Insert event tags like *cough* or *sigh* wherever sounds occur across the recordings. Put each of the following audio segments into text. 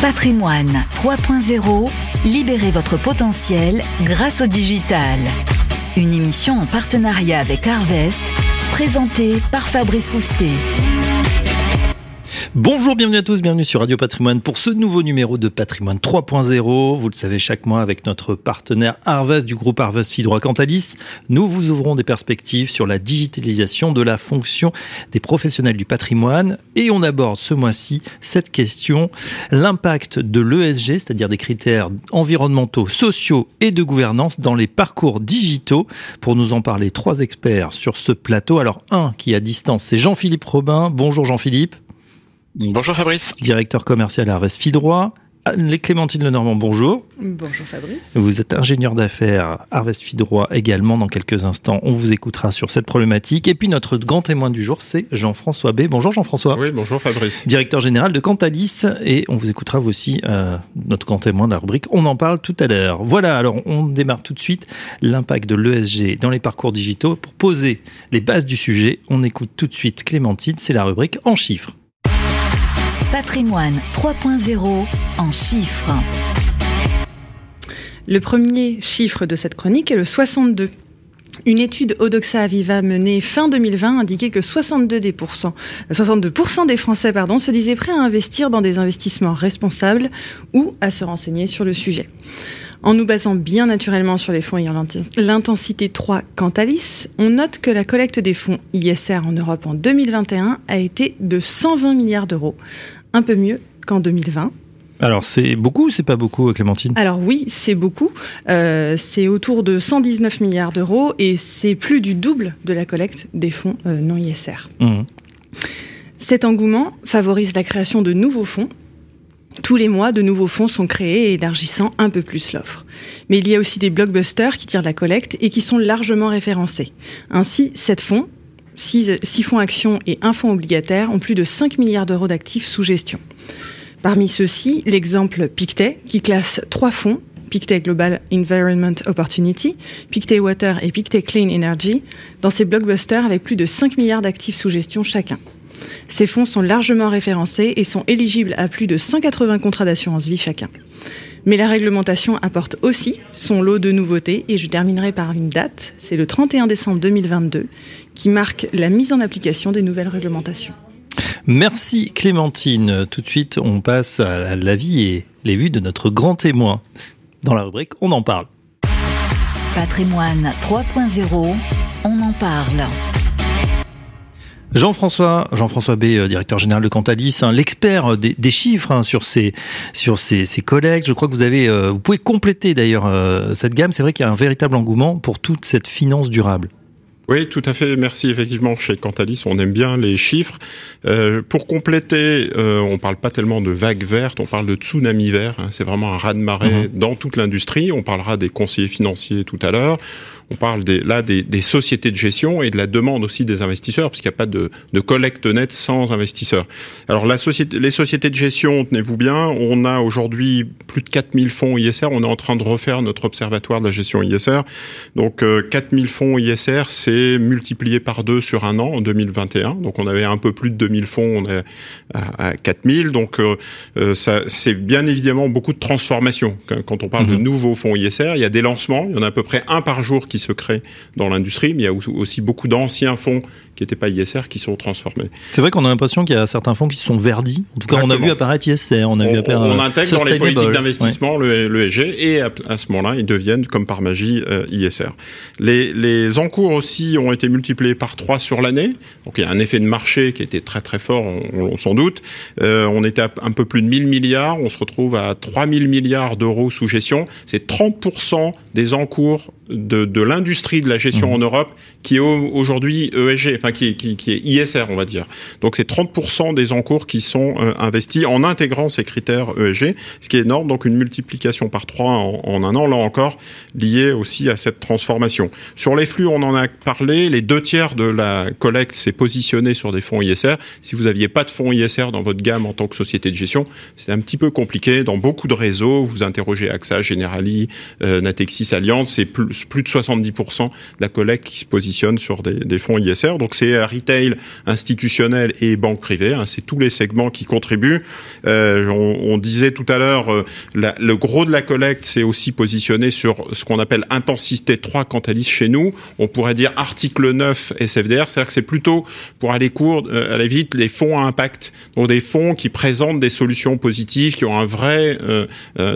Patrimoine 3.0, libérez votre potentiel grâce au digital. Une émission en partenariat avec Harvest, présentée par Fabrice Coustet. Bonjour, bienvenue à tous, bienvenue sur Radio Patrimoine pour ce nouveau numéro de Patrimoine 3.0. Vous le savez, chaque mois avec notre partenaire Harvest du groupe Harvest Fidroit Cantalis, nous vous ouvrons des perspectives sur la digitalisation de la fonction des professionnels du patrimoine et on aborde ce mois-ci cette question, l'impact de l'ESG, c'est-à-dire des critères environnementaux, sociaux et de gouvernance dans les parcours digitaux. Pour nous en parler, trois experts sur ce plateau. Alors, un qui est à distance, c'est Jean-Philippe Robin. Bonjour Jean-Philippe. Bonjour Fabrice. Directeur commercial à Arves Fidroit. Les Clémentine Lenormand, bonjour. Bonjour Fabrice. Vous êtes ingénieur d'affaires à Fidroit également. Dans quelques instants, on vous écoutera sur cette problématique. Et puis notre grand témoin du jour, c'est Jean-François B. Bonjour Jean-François. Oui, bonjour Fabrice. Directeur général de Cantalis. Et on vous écoutera vous aussi, euh, notre grand témoin de la rubrique. On en parle tout à l'heure. Voilà, alors on démarre tout de suite l'impact de l'ESG dans les parcours digitaux. Pour poser les bases du sujet, on écoute tout de suite Clémentine. C'est la rubrique en chiffres. Patrimoine 3.0 en chiffres. Le premier chiffre de cette chronique est le 62. Une étude Odoxa Aviva menée fin 2020 indiquait que 62%, des, 62 des Français pardon, se disaient prêts à investir dans des investissements responsables ou à se renseigner sur le sujet. En nous basant bien naturellement sur les fonds ayant l'intensité 3 Cantalis, on note que la collecte des fonds ISR en Europe en 2021 a été de 120 milliards d'euros, un peu mieux qu'en 2020. Alors c'est beaucoup ou c'est pas beaucoup, Clémentine? Alors oui, c'est beaucoup. Euh, c'est autour de 119 milliards d'euros et c'est plus du double de la collecte des fonds euh, non ISR. Mmh. Cet engouement favorise la création de nouveaux fonds. Tous les mois, de nouveaux fonds sont créés, élargissant un peu plus l'offre. Mais il y a aussi des blockbusters qui tirent la collecte et qui sont largement référencés. Ainsi, sept fonds, 6, fonds actions et un fonds obligataire ont plus de 5 milliards d'euros d'actifs sous gestion. Parmi ceux-ci, l'exemple Pictet, qui classe trois fonds, Pictet Global Environment Opportunity, Pictet Water et Pictet Clean Energy, dans ces blockbusters avec plus de 5 milliards d'actifs sous gestion chacun. Ces fonds sont largement référencés et sont éligibles à plus de 180 contrats d'assurance vie chacun. Mais la réglementation apporte aussi son lot de nouveautés et je terminerai par une date, c'est le 31 décembre 2022, qui marque la mise en application des nouvelles réglementations. Merci Clémentine. Tout de suite, on passe à l'avis et les vues de notre grand témoin. Dans la rubrique, on en parle. Patrimoine 3.0, on en parle. Jean-François, Jean-François B, euh, directeur général de Cantalis, hein, l'expert euh, des, chiffres hein, sur ces sur ces collègues. Je crois que vous avez, euh, vous pouvez compléter d'ailleurs cette gamme. C'est vrai qu'il y a un véritable engouement pour toute cette finance durable. Oui, tout à fait. Merci. Effectivement, chez Cantalis, on aime bien les chiffres. Euh, pour compléter, euh, on parle pas tellement de vagues vertes, on parle de tsunami vert. Hein. C'est vraiment un raz-de-marée mhm. dans toute l'industrie. On parlera des conseillers financiers tout à l'heure. On parle des, là des, des, sociétés de gestion et de la demande aussi des investisseurs, puisqu'il n'y a pas de, de, collecte nette sans investisseurs. Alors la société, les sociétés de gestion, tenez-vous bien, on a aujourd'hui plus de 4000 fonds ISR. On est en train de refaire notre observatoire de la gestion ISR. Donc euh, 4000 fonds ISR, c'est multiplié par deux sur un an en 2021. Donc on avait un peu plus de 2000 fonds, on est à, 4000. Donc euh, euh, ça, c'est bien évidemment beaucoup de transformation. Quand on parle de mhm. nouveaux fonds ISR, il y a des lancements. Il y en a à peu près un par jour qui se créent dans l'industrie, mais il y a aussi beaucoup d'anciens fonds qui n'étaient pas ISR qui sont transformés. C'est vrai qu'on a l'impression qu'il y a certains fonds qui sont verdis. En tout cas, on a vu apparaître ISR, on a vu apparaître. On intègre dans les politiques d'investissement le, l'ESG et à, ce moment-là, ils deviennent comme par magie euh, ISR. Les, les encours aussi ont été multipliés par 3 sur l'année. Donc il y a un effet de marché qui était très très fort, on, s'en doute. Euh, on était à un peu plus de 1000 milliards, on se retrouve à 3000 milliards d'euros sous gestion. C'est 30% des encours de, de l'industrie de la gestion mmh. en Europe qui est aujourd'hui ESG, enfin qui est, qui, qui est ISR, on va dire. Donc c'est 30% des encours qui sont euh, investis en intégrant ces critères ESG, ce qui est énorme. Donc une multiplication par 3 en, en, un an, là encore, lié aussi à cette transformation. Sur les flux, on en a parlé. Les deux tiers de la collecte s'est positionné sur des fonds ISR. Si vous n'aviez pas de fonds ISR dans votre gamme en tant que société de gestion, c'est un petit peu compliqué. Dans beaucoup de réseaux, vous interrogez AXA, Generali, euh, Natexis, Allianz, c'est plus plus de 70% de la collecte qui se positionne sur des, fonds ISR. Donc c'est retail, institutionnel et banque privée. Hein, c'est tous les segments qui contribuent. Euh, on, disait tout à l'heure, euh, le gros de la collecte c'est aussi positionné sur ce qu'on appelle intensité 3 Cantalis chez nous. On pourrait dire article 9 SFDR, c'est-à-dire que c'est plutôt pour aller court, euh, aller vite, les fonds à impact. Donc des fonds qui présentent des solutions positives, qui ont un vrai,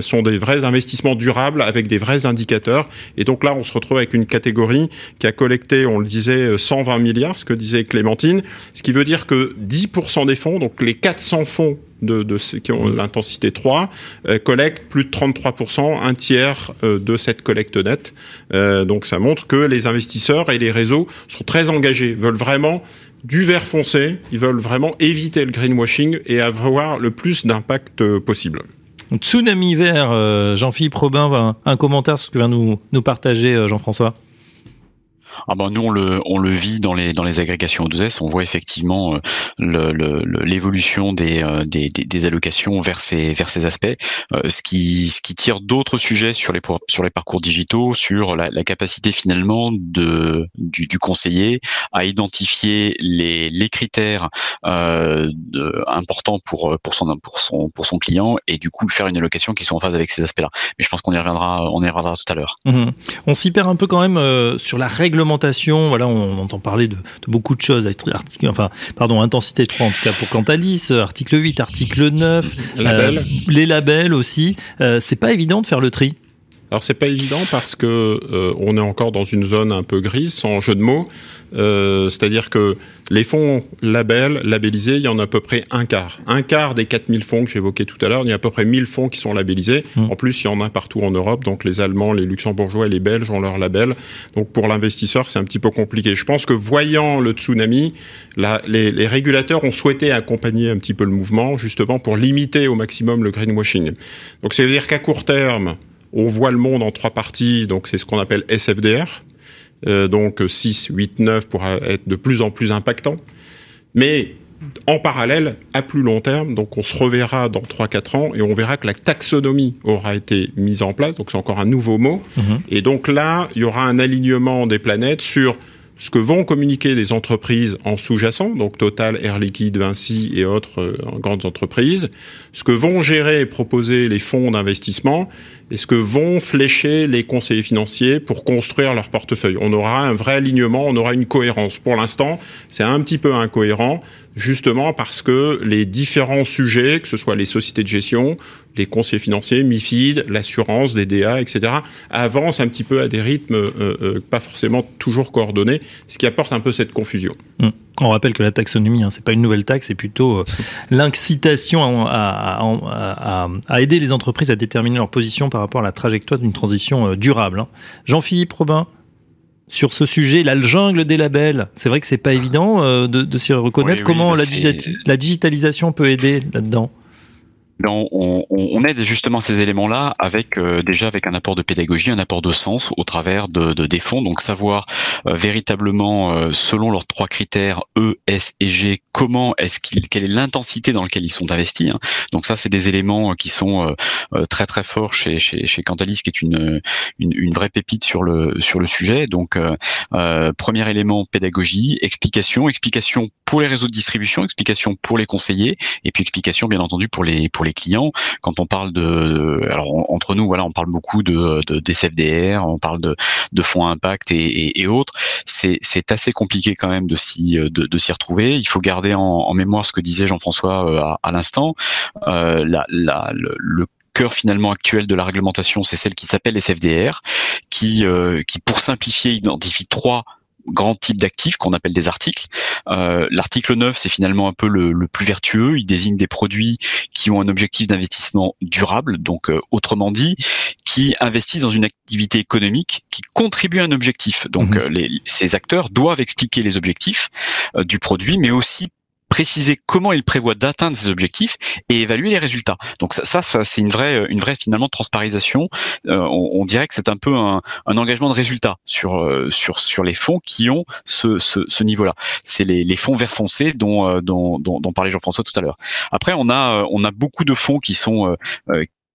sont des vrais investissements durables avec des vrais indicateurs. Et donc là, on se retrouve avec une catégorie qui a collecté, on le disait, 120 milliards, ce que disait Clémentine, ce qui veut dire que 10% des fonds, donc les 400 fonds de, qui ont l'intensité 3 euh, collectent plus de 33%, un tiers euh, de cette collecte nette. Euh, donc ça montre que les investisseurs et les réseaux sont très engagés, veulent vraiment du vert foncé, ils veulent vraiment éviter le greenwashing et avoir le plus d'impact possible. Tsunami vert, Jean-Philippe Robin, un commentaire sur ce que vient nous, nous partager Jean-François ah ben nous on le on le vit dans les dans les agrégations O2S, on voit effectivement euh, l'évolution des, euh, des, des, des allocations vers ces vers ces aspects, euh, ce qui ce qui tire d'autres sujets sur les sur les parcours digitaux, sur la, la capacité finalement de du, du, conseiller à identifier les les critères euh, de, importants pour pour son pour son pour son client et du coup faire une allocation qui soit en phase avec ces aspects-là. Mais je pense qu'on y reviendra on y reviendra tout à l'heure. Mmh. On s'y perd un peu quand même sur la règle voilà, on entend parler de, beaucoup de choses. Article, enfin, pardon, intensité 3 en tout cas pour Cantalis, article 8, article 9, euh, les labels aussi. Euh, c'est pas évident de faire le tri. Alors c'est pas évident parce que euh, on est encore dans une zone un peu grise, sans jeu de mots. Euh, c'est-à-dire que les fonds labels, labellisés, il y en a à peu près un quart. Un quart des 4000 fonds que j'évoquais tout à l'heure, il y a à peu près 1000 fonds qui sont labellisés. Mmh. En plus, il y en a partout en Europe, donc les Allemands, les Luxembourgeois et les Belges ont leur label. Donc pour l'investisseur, c'est un petit peu compliqué. Je pense que voyant le tsunami, la, les, les régulateurs ont souhaité accompagner un petit peu le mouvement, justement pour limiter au maximum le greenwashing. Donc c'est-à-dire qu'à court terme, on voit le monde en trois parties, donc c'est ce qu'on appelle SFDR. Euh, donc 6, 8, 9 pourra être de plus en plus impactant. Mais en parallèle, à plus long terme, donc on se reverra dans 3-4 ans et on verra que la taxonomie aura été mise en place, donc c'est encore un nouveau mot. Mmh. Et donc là, il y aura un alignement des planètes sur ce que vont communiquer les entreprises en sous-jacent, donc Total, Air Liquide, Vinci et autres euh, grandes entreprises, ce que vont gérer et proposer les fonds d'investissement et ce que vont flécher les conseillers financiers pour construire leur portefeuille. On aura un vrai alignement, on aura une cohérence. Pour l'instant, c'est un petit peu incohérent justement parce que les différents sujets, que ce soit les sociétés de gestion, les conseillers financiers, MIFID, l'assurance, les DA, etc., avancent un petit peu à des rythmes euh, euh, pas forcément toujours coordonnés, ce qui apporte un peu cette confusion. Mmh. On rappelle que la taxonomie, hein, c'est pas une nouvelle taxe, c'est plutôt euh, *laughs* l'incitation à, à, à, aider les entreprises à déterminer leur position par rapport à la trajectoire d'une transition euh, durable. Hein. Jean-Philippe Robin sur ce sujet, la jungle des labels, c'est vrai que c'est pas évident euh, de, de s'y reconnaître. Comment bah la, la digitalisation peut aider là-dedans? On, aide justement ces éléments-là avec euh, déjà avec un apport de pédagogie, un apport de sens au travers de, de des fonds. Donc savoir euh, véritablement euh, selon leurs trois critères E, S et G comment est-ce qu'ils, quelle est l'intensité dans laquelle ils sont investis. Hein. Donc ça c'est des éléments qui sont très très forts chez chez, chez Cantalis qui est une, une, une vraie pépite sur le sur le sujet. Donc premier élément pédagogie, explication, explication pour les réseaux de distribution, explication pour les conseillers et puis explication bien entendu pour les pour les clients. Quand on parle de, alors entre nous, voilà, on parle beaucoup de, de DCFDR, on parle de, de fonds impact et, et, autres. C'est, c'est assez compliqué quand même de s'y, de, de s'y retrouver. Il faut garder en, en mémoire ce que disait Jean-François euh, à, à l'instant. Euh, la, la, le, le cœur finalement actuel de la réglementation, c'est celle qui s'appelle SFDR, qui, euh, qui pour simplifier identifie trois grands types d'actifs qu'on appelle des articles. Euh, L'article 9, c'est finalement un peu le, le, plus vertueux. Il désigne des produits qui ont un objectif d'investissement durable, donc euh, autrement dit, qui investissent dans une activité économique qui contribue à un objectif. Donc mmh. euh, les, ces acteurs doivent expliquer les objectifs euh, du produit, mais aussi préciser comment il prévoit d'atteindre ses objectifs et évaluer les résultats. Donc ça, c'est une vraie, une vraie finalement transparisation. Euh, on, dirait que c'est un peu un, engagement de résultat sur euh, sur sur les fonds qui ont ce, ce, niveau-là. C'est les, les fonds vert foncé dont, euh, dont, dont, dont parlait Jean-François tout à l'heure. Après, on a on a beaucoup de fonds qui sont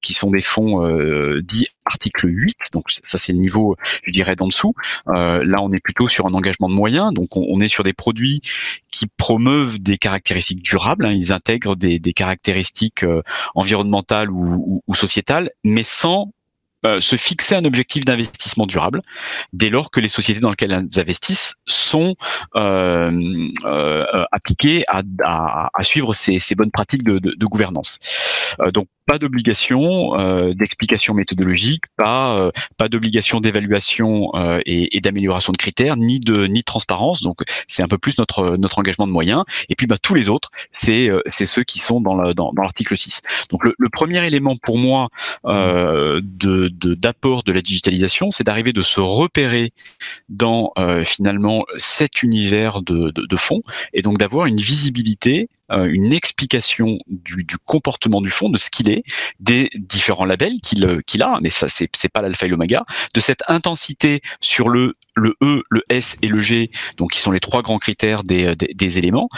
qui sont des fonds euh, dits article 8, donc ça c'est le niveau, je dirais, d'en dessous. Euh, là, on est plutôt sur un engagement de moyens, donc on, est sur des produits qui promeuvent des caractéristiques durables, hein. ils intègrent des, caractéristiques euh, environnementales ou, ou, sociétales, mais sans euh, se fixer un objectif d'investissement durable dès lors que les sociétés dans lesquelles elles investissent sont euh, euh, appliquées à, à, à, suivre ces, ces bonnes pratiques de, de, de gouvernance. Euh, donc pas d'obligation euh, d'explication méthodologique, pas euh, pas d'obligation d'évaluation euh, et, d'amélioration de critères, ni de ni de transparence. Donc c'est un peu plus notre notre engagement de moyens. Et puis bah, tous les autres, c'est c'est ceux qui sont dans le, dans, l'article 6. Donc le, premier élément pour moi de d'apport de, de, la digitalisation, c'est d'arriver de se repérer dans finalement cet univers de, de, de fonds et donc d'avoir une visibilité une explication du, du, comportement du fond, de ce qu'il est, des différents labels qu'il euh, qu'il a, mais ça c'est c'est pas l'alpha et l'oméga, de cette intensité sur le le E, le S et le G, donc qui sont les trois grands critères des, euh, des, des éléments,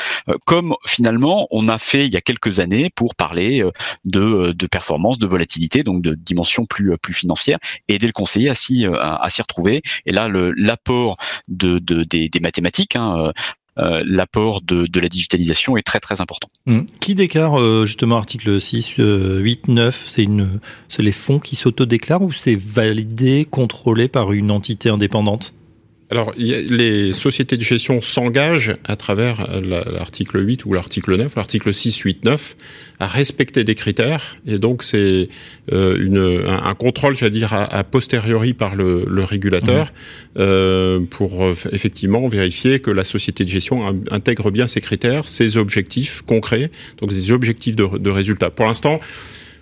comme finalement on a fait il y a quelques années pour parler de, de performance, de volatilité, donc de dimension plus plus financière, et aider le conseiller à s'y à, s'y retrouver. Et là, l'apport de, de, des, des mathématiques, hein, euh, l'apport de, la digitalisation est très très important. Mmh. Qui déclare euh, justement article 6, 8, 9 C'est c'est les fonds qui s'autodéclarent ou c'est validé, contrôlé par une entité indépendante? Alors, les sociétés de gestion s'engagent à travers l'article 8 ou l'article 9, l'article 6, 8, 9, à respecter des critères. Et donc, c'est euh, un, contrôle, j'allais dire, a, posteriori par le, régulateur mmh. euh, pour euh, effectivement vérifier que la société de gestion intègre bien ses critères, ses objectifs concrets, donc des objectifs de, de résultats. Pour l'instant,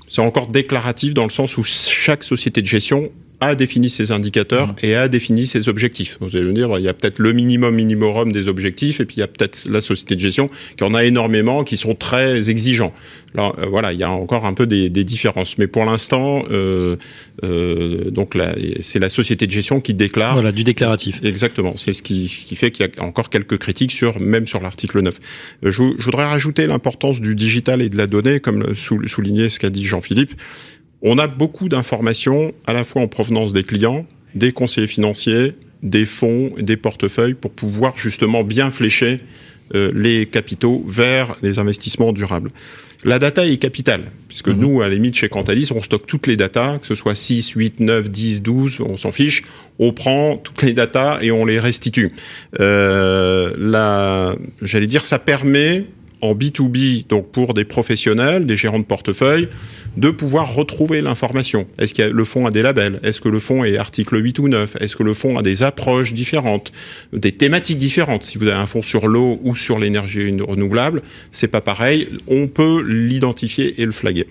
c'est encore déclaratif dans le sens où chaque société de gestion a défini ses indicateurs mmh. et a défini ses objectifs. Vous allez me dire, il y a peut-être le minimum minimum des objectifs et puis il y a peut-être la société de gestion qui en a énormément, qui sont très exigeants. Alors euh, voilà, il y a encore un peu des, des différences, mais pour l'instant, euh, euh, donc c'est la société de gestion qui déclare. Voilà, du déclaratif. Exactement. C'est ce qui, qui fait qu'il y a encore quelques critiques sur même sur l'article 9. Euh, je, je, voudrais rajouter l'importance du digital et de la donnée, comme souligné ce qu'a dit Jean-Philippe. On a beaucoup d'informations à la fois en provenance des clients, des conseillers financiers, des fonds, des portefeuilles pour pouvoir justement bien flécher euh, les capitaux vers les investissements durables. La data est capitale, puisque mhm. nous, à la limite, chez Cantalis, on stocke toutes les datas, que ce soit 6, 8, 9, 10, 12, on s'en fiche. On prend toutes les datas et on les restitue. Euh, J'allais dire, ça permet en B2B, donc pour des professionnels, des gérants de portefeuille, de pouvoir retrouver l'information. Est-ce que le fonds a des labels? Est-ce que le fonds est article 8 ou 9 Est-ce que le fonds a des approches différentes, des thématiques différentes Si vous avez un fonds sur l'eau ou sur l'énergie renouvelable, c'est pas pareil. On peut l'identifier et le flaguer.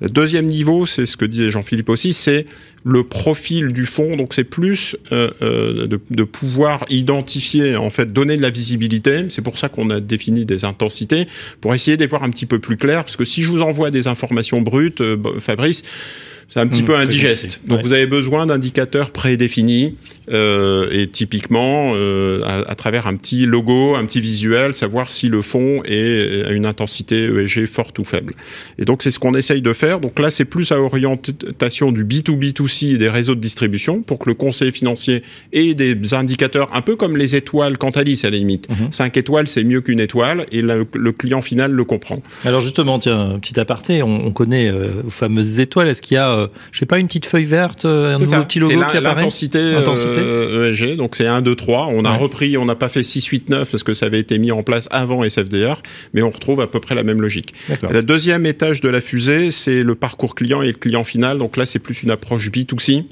Le deuxième niveau, c'est ce que disait Jean-Philippe aussi, c'est le profil du fond. Donc c'est plus euh, euh, de, de, pouvoir identifier, en fait, donner de la visibilité. C'est pour ça qu'on a défini des intensités pour essayer d'y voir un petit peu plus clair. Parce que si je vous envoie des informations brutes, euh, Fabrice, c'est un petit mmh, peu indigeste. Donc vous avez besoin d'indicateurs prédéfinis euh, et typiquement euh, à, travers un petit logo, un petit visuel, savoir si le fond est à une intensité ESG forte ou faible. Et donc c'est ce qu'on essaye de faire. Donc là c'est plus à orientation du B2B2C et des réseaux de distribution pour que le conseil financier ait des indicateurs un peu comme les étoiles Cantalis à la limite. Mmh. Cinq étoiles c'est mieux qu'une étoile et le, client final le comprend. Alors justement tiens petit aparté, on, on connaît euh, aux fameuses étoiles. Est-ce qu'il y a euh, je sais pas une petite feuille verte, un nouveau petit logo qui apparaît? L'intensité euh, ESG, donc c'est 1, 2, 3. On a repris, on n'a pas fait 6, 8, 9 parce que ça avait été mis en place avant SFDR, mais on retrouve à peu près la même logique. La deuxième étage de la fusée, c'est le parcours client et le client final. Donc là, c'est plus une approche B2C.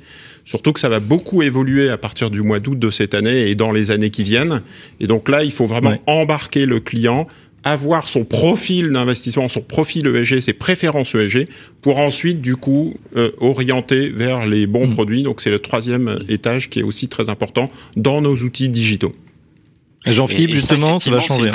Surtout que ça va beaucoup évoluer à partir du mois d'août de cette année et dans les années qui viennent. Et donc là, il faut vraiment embarquer le client avoir son profil d'investissement, son profil ESG, ses préférences ESG, pour ensuite, du coup, euh, orienter vers les bons mmh. produits. Donc, c'est le troisième étage qui est aussi très important dans nos outils digitaux. Jean-Philippe, justement, ça, va changer.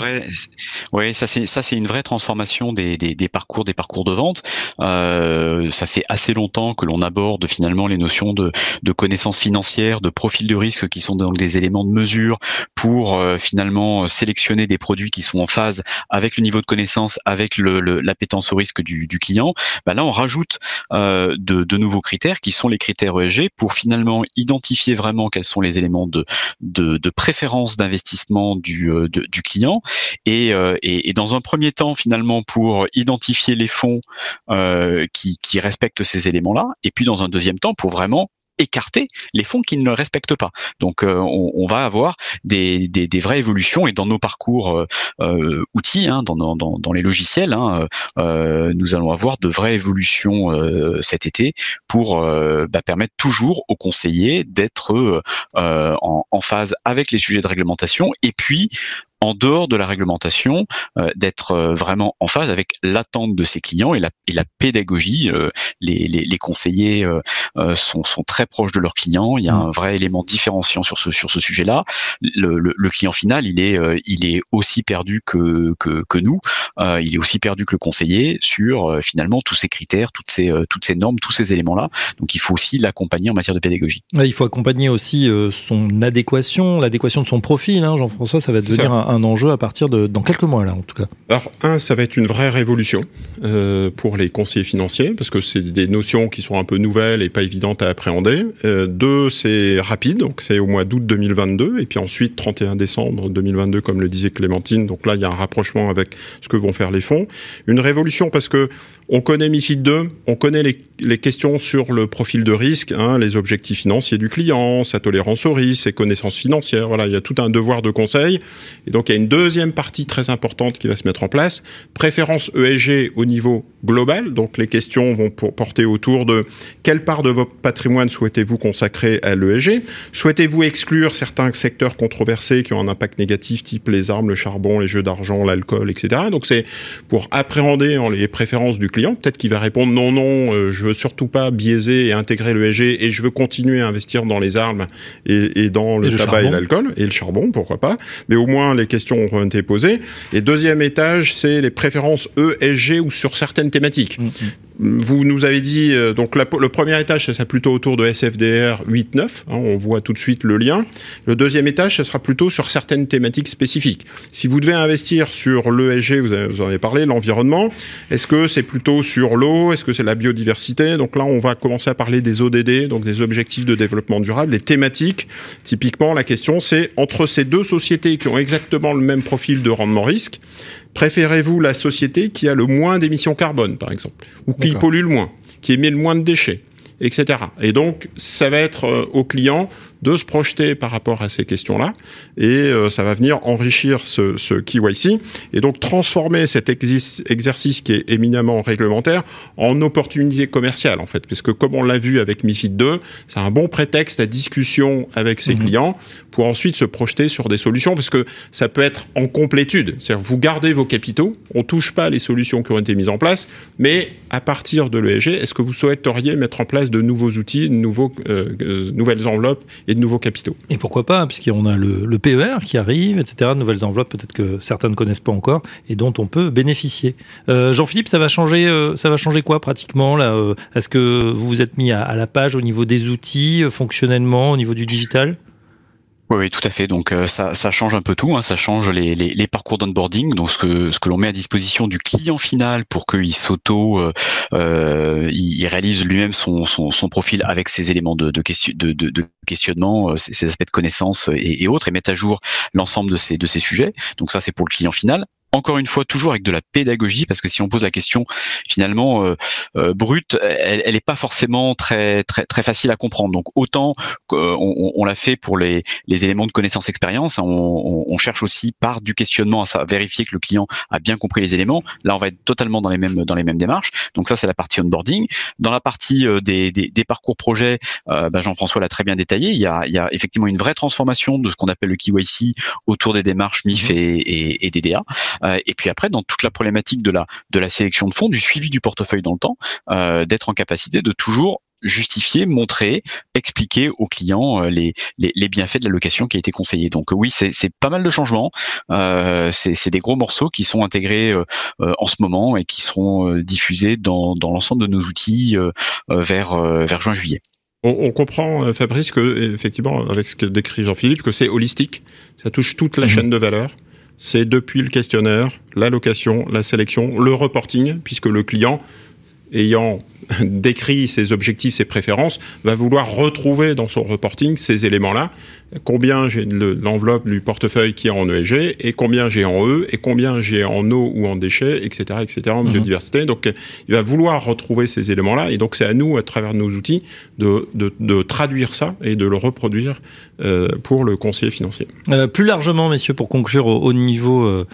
Oui, ça c'est ça c'est une vraie transformation des, des, des, parcours des parcours de vente. Euh, ça fait assez longtemps que l'on aborde finalement les notions de, de connaissances financières, de profil de risque qui sont donc des éléments de mesure pour euh, finalement sélectionner des produits qui sont en phase avec le niveau de connaissance, avec le, l'appétence au risque du, du client. Bah là, on rajoute euh, de, de nouveaux critères qui sont les critères ESG pour finalement identifier vraiment quels sont les éléments de, de, de préférence d'investissement du, euh, du client. Et, euh, et, dans un premier temps finalement pour identifier les fonds euh, qui, qui respectent ces éléments-là et puis dans un deuxième temps pour vraiment écarter les fonds qui ne le respectent pas. Donc euh, on, va avoir des, des, vraies évolutions et dans nos parcours euh, euh outils, hein, dans, dans, dans, les logiciels, hein, nous allons avoir de vraies évolutions cet été pour bah, permettre toujours aux conseillers d'être en, en phase avec les sujets de réglementation et puis en dehors de la réglementation, euh, d'être euh, vraiment en phase avec l'attente de ses clients et la, et la pédagogie. Euh, les, les, les, conseillers sont, sont, très proches de leurs clients. Il y a mm. un vrai élément différenciant sur ce sur ce sujet-là. Le, le, le, client final, il est il est aussi perdu que que, que nous. il est aussi perdu que le conseiller sur finalement tous ces critères, toutes ces toutes ces normes, tous ces éléments-là. Donc il faut aussi l'accompagner en matière de pédagogie. il faut accompagner aussi son adéquation, l'adéquation de son profil. Hein, Jean-François, ça va devenir un un enjeu à partir de dans quelques mois là en tout cas. Alors un, ça va être une vraie révolution euh, pour les conseillers financiers parce que c'est des notions qui sont un peu nouvelles et pas évidentes à appréhender. Euh, deux, c'est rapide, donc c'est au mois d'août 2022 et puis ensuite 31 décembre 2022 comme le disait Clémentine. Donc là, il y a un rapprochement avec ce que vont faire les fonds. Une révolution parce que on connaît MIFID 2, on connaît les, questions sur le profil de risque, hein, les objectifs financiers du client, sa tolérance au risque, ses connaissances financières. Voilà, il y a tout un devoir de conseil. Et donc il y a une deuxième partie très importante qui va se mettre en place. Préférence ESG au niveau global. Donc les questions vont porter autour de quelle part de votre patrimoine souhaitez-vous consacrer à l'ESG Souhaitez-vous exclure certains secteurs controversés qui ont un impact négatif, type les armes, le charbon, les jeux d'argent, l'alcool, etc. Donc c'est pour appréhender les préférences du client Peut-être qu'il va répondre non, non, euh, je veux surtout pas biaiser et intégrer le ESG et je veux continuer à investir dans les armes et, dans le, tabac et l'alcool et le charbon, pourquoi pas. Mais au moins les questions ont été posées. Et deuxième étage, c'est les préférences ESG ou sur certaines thématiques. Mm, mm. Vous nous avez dit, euh, donc le premier étage, ça sera plutôt autour de SFDR 8-9, hein, on voit tout de suite le lien. Le deuxième étage, ça sera plutôt sur certaines thématiques spécifiques. Si vous devez investir sur l'ESG, vous, en avez parlé, l'environnement, est-ce que c'est plutôt sur l'eau, est-ce que c'est la biodiversité? Donc là, on va commencer à parler des ODD, donc des objectifs de développement durable, les thématiques. Typiquement, la question, c'est entre ces deux sociétés qui ont exactement le même profil de rendement risque, Préférez-vous la société qui a le moins d'émissions carbone, par exemple, ou qui pollue le moins, qui émet le moins de déchets, etc. Et donc, ça va être euh, au client de se projeter par rapport à ces questions-là, et euh, ça va venir enrichir ce, ce KYC, et donc transformer cet exercice qui est éminemment réglementaire en opportunité commerciale, en fait, puisque comme on l'a vu avec MIFID 2, c'est un bon prétexte à discussion avec ses mhm. clients pour ensuite se projeter sur des solutions, parce que ça peut être en complétude, c'est-à-dire vous gardez vos capitaux, on touche pas les solutions qui ont été mises en place, mais à partir de l'ESG, est-ce que vous souhaiteriez mettre en place de nouveaux outils, de nouveaux, euh, euh, nouvelles enveloppes et de nouveaux capitaux. Et pourquoi pas, puisqu'on a le, PER qui arrive, etc., de nouvelles enveloppes peut-être que certains ne connaissent pas encore et dont on peut bénéficier. Euh, Jean-Philippe, ça va changer, euh, ça va changer quoi pratiquement là euh, Est-ce que vous vous êtes mis à, la page au niveau des outils, fonctionnellement, au niveau du digital? Oui, oui, tout à fait. Donc euh, ça, change un peu tout. Hein. Ça change les, parcours d'onboarding, donc ce que l'on met à disposition du client final pour qu'il s'auto, euh, euh il, réalise lui-même son, profil avec ses éléments de, de, question, de, de, de questionnement, ses, aspects de connaissance et, autres, et mettre à jour l'ensemble de de ces sujets. Donc ça, c'est pour le client final encore une fois toujours avec de la pédagogie parce que si on pose la question finalement euh, euh, brute elle, elle est pas forcément très très très facile à comprendre. Donc autant qu'on on, l'a fait pour les, les éléments de connaissance expérience hein, on, on, cherche aussi par du questionnement à vérifier que le client a bien compris les éléments. Là on va être totalement dans les mêmes dans les mêmes démarches. Donc ça c'est la partie onboarding. Dans la partie euh, des, des, des, parcours projets bah Jean-François l'a très bien détaillé. Il y a, il y a effectivement une vraie transformation de ce qu'on appelle le KYC autour des démarches MIF mmh. et, et, et DDA euh, et puis après, dans toute la problématique de la de la sélection de fonds, du suivi du portefeuille dans le temps, euh, d'être en capacité de toujours justifier, montrer, expliquer aux clients les, les, les, bienfaits de la location qui a été conseillée. Donc oui, c'est pas mal de changements. Euh, c'est des gros morceaux qui sont intégrés en ce moment et qui seront diffusés dans, dans l'ensemble de nos outils vers, vers juin-juillet. On, on, comprend, Fabrice, que effectivement, avec ce que décrit Jean-Philippe, que c'est holistique. Ça touche toute la mmh. chaîne de valeur c'est depuis le questionnaire, la location, la sélection, le reporting, puisque le client, ayant *laughs* décrit ses objectifs, ses préférences, va vouloir retrouver dans son reporting ces éléments-là combien j'ai l'enveloppe du portefeuille qui est en ESG et combien j'ai en E et combien j'ai en eau ou en déchets, etc., etc., en mhm. biodiversité. Donc, il va vouloir retrouver ces éléments-là et donc c'est à nous, à travers nos outils, de, de, de traduire ça et de le reproduire euh, pour le conseiller financier. Euh, plus largement, messieurs, pour conclure au, niveau, euh,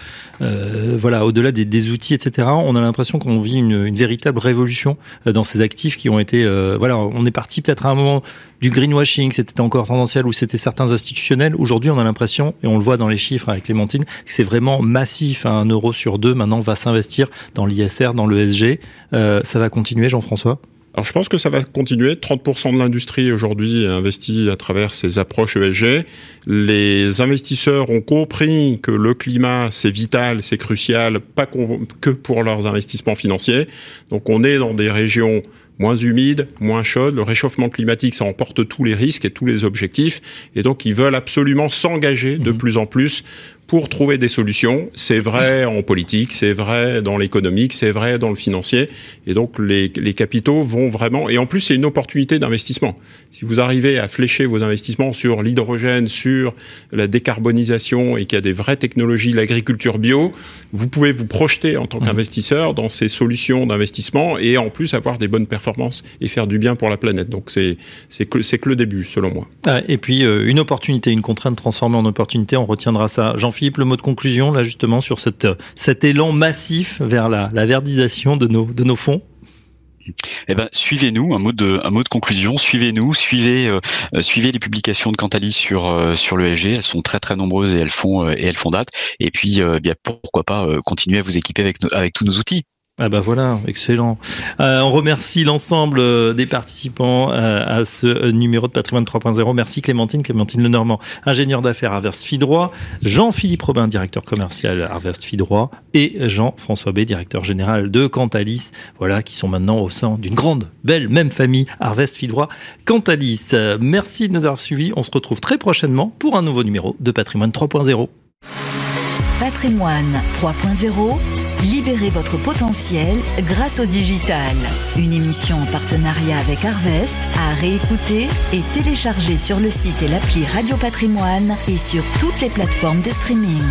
euh, voilà, au-delà des, des, outils, etc., on a l'impression qu'on vit une, une, véritable révolution euh, dans ces actifs qui ont été, voilà, on est parti peut-être à un moment du greenwashing, c'était encore tendanciel ou c'était certains institutionnels. Aujourd'hui, on a l'impression, et on le voit dans les chiffres avec Clémentine, que c'est vraiment massif. Un euro sur deux maintenant va s'investir dans l'ISR, dans l'ESG. Euh, ça va continuer, Jean-François? Alors je pense que ça va continuer. 30% de l'industrie aujourd'hui investit à travers ces approches ESG. Les investisseurs ont compris que le climat, c'est vital, c'est crucial, pas que pour leurs investissements financiers. Donc on est dans des régions moins humide, moins chaude. Le réchauffement climatique, ça emporte tous les risques et tous les objectifs. Et donc, ils veulent absolument s'engager de mhm. plus en plus pour trouver des solutions. C'est vrai en politique, c'est vrai dans l'économique, c'est vrai dans le financier. Et donc les, les capitaux vont vraiment... Et en plus, c'est une opportunité d'investissement. Si vous arrivez à flécher vos investissements sur l'hydrogène, sur la décarbonisation et qu'il y a des vraies technologies, l'agriculture bio, vous pouvez vous projeter en tant mmh. qu'investisseur dans ces solutions d'investissement et en plus avoir des bonnes performances et faire du bien pour la planète. Donc c'est que, que le début, selon moi. Ah, et puis euh, une opportunité, une contrainte transformée en opportunité, on retiendra ça. Jean Philippe, le mot de conclusion, là, justement, sur cette, cet élan massif vers la, verdisation de nos, fonds? Eh ben, suivez-nous. Un mot de, conclusion. Suivez-nous. Suivez, euh, suivez les publications de Cantalis sur euh, sur l'ESG. Elles sont très très nombreuses et elles font date. Et puis, bien pourquoi pas continuer à vous équiper avec tous nos outils. Ah bah voilà, excellent. Euh, on remercie l'ensemble euh, des participants euh, à ce numéro de Patrimoine 3.0. Merci Clémentine, Clémentine Lenormand, ingénieur d'affaires Arvest Fidroit, Jean-Philippe Robin, directeur commercial Arvest Fidroit et Jean-François B, directeur général de Cantalis, voilà, qui sont maintenant au sein d'une grande, belle, même famille Arvest Fidroit Cantalis. Merci de nous avoir suivis. On se retrouve très prochainement pour un nouveau numéro de Patrimoine 3.0. Patrimoine 3.0 Libérez votre potentiel grâce au digital. Une émission en partenariat avec Harvest à réécouter et télécharger sur le site et l'appli Radio Patrimoine et sur toutes les plateformes de streaming.